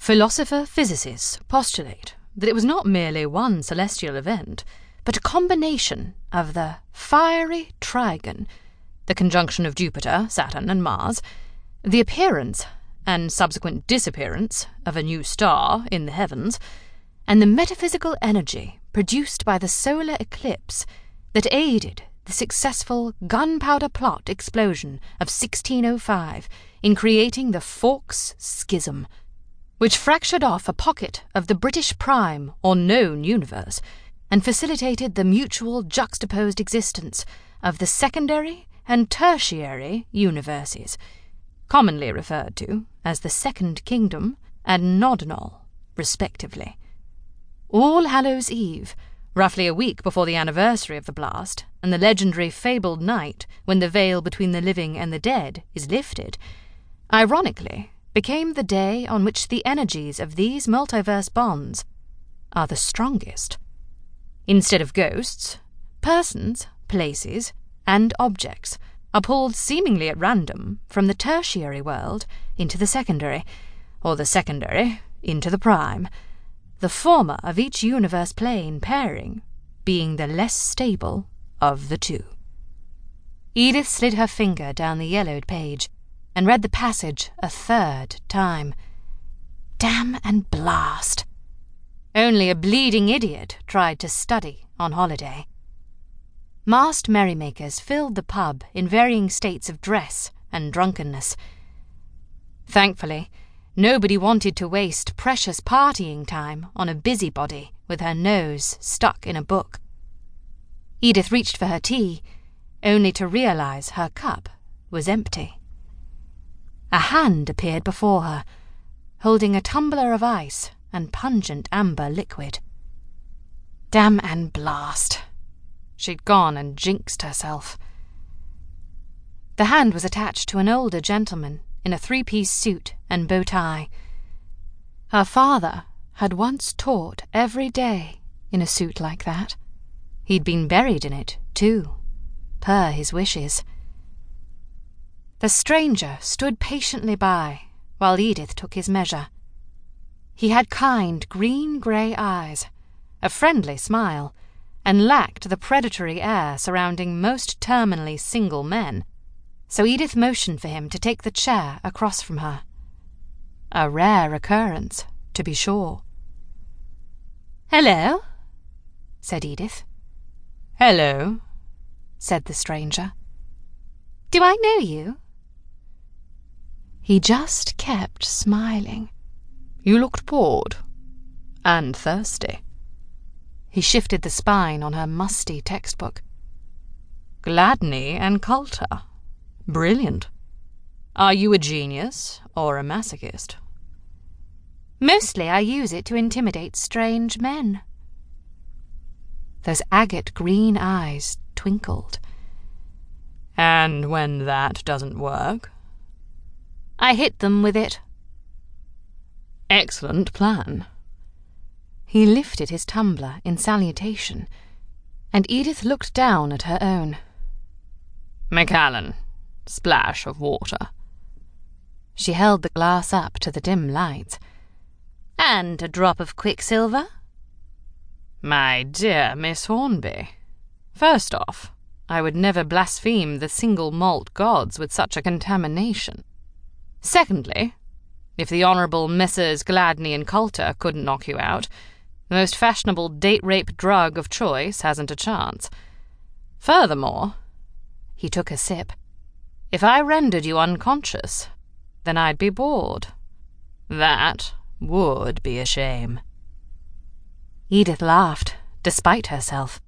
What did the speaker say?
Philosopher physicists postulate that it was not merely one celestial event, but a combination of the fiery trigon, the conjunction of Jupiter, Saturn, and Mars, the appearance and subsequent disappearance of a new star in the heavens, and the metaphysical energy produced by the solar eclipse that aided the successful gunpowder plot explosion of 1605 in creating the Fawkes Schism, which fractured off a pocket of the British prime or known universe and facilitated the mutual juxtaposed existence of the secondary and tertiary universes, commonly referred to as the Second Kingdom and Nodnal, respectively. All Hallows Eve, roughly a week before the anniversary of the blast and the legendary fabled night when the veil between the living and the dead is lifted, ironically became the day on which the energies of these multiverse bonds are the strongest. Instead of ghosts, persons, places, and objects are pulled seemingly at random from the tertiary world into the secondary, or the secondary into the prime, the former of each universe plane pairing being the less stable of the two. Edith slid her finger down the yellowed page and read the passage a third time. Damn and blast! Only a bleeding idiot tried to study on holiday. Masked merrymakers filled the pub in varying states of dress and drunkenness. Thankfully, nobody wanted to waste precious partying time on a busybody with her nose stuck in a book. Edith reached for her tea, only to realize her cup was empty. A hand appeared before her, holding a tumbler of ice and pungent amber liquid. Damn and blast! She'd gone and jinxed herself. The hand was attached to an older gentleman in a three piece suit and bow tie. Her father had once taught every day in a suit like that. He'd been buried in it, too, per his wishes. The stranger stood patiently by while Edith took his measure. He had kind green grey eyes, a friendly smile, and lacked the predatory air surrounding most terminally single men, so Edith motioned for him to take the chair across from her. A rare occurrence, to be sure. Hello, said Edith. Hello, said the stranger. Do I know you? He just kept smiling. You looked bored. And thirsty. He shifted the spine on her musty textbook. Gladney and Coulter. Brilliant. Are you a genius or a masochist? Mostly I use it to intimidate strange men. Those agate green eyes twinkled. And when that doesn't work? I hit them with it. Excellent plan. He lifted his tumbler in salutation, and Edith looked down at her own. Macallan, splash of water. She held the glass up to the dim lights. And a drop of quicksilver? My dear Miss Hornby, first off, I would never blaspheme the single malt gods with such a contamination. Secondly, if the Honourable Messrs. Gladney and Coulter couldn't knock you out, the most fashionable date rape drug of choice hasn't a chance. Furthermore, he took a sip. If I rendered you unconscious, then I'd be bored. That would be a shame. Edith laughed, despite herself.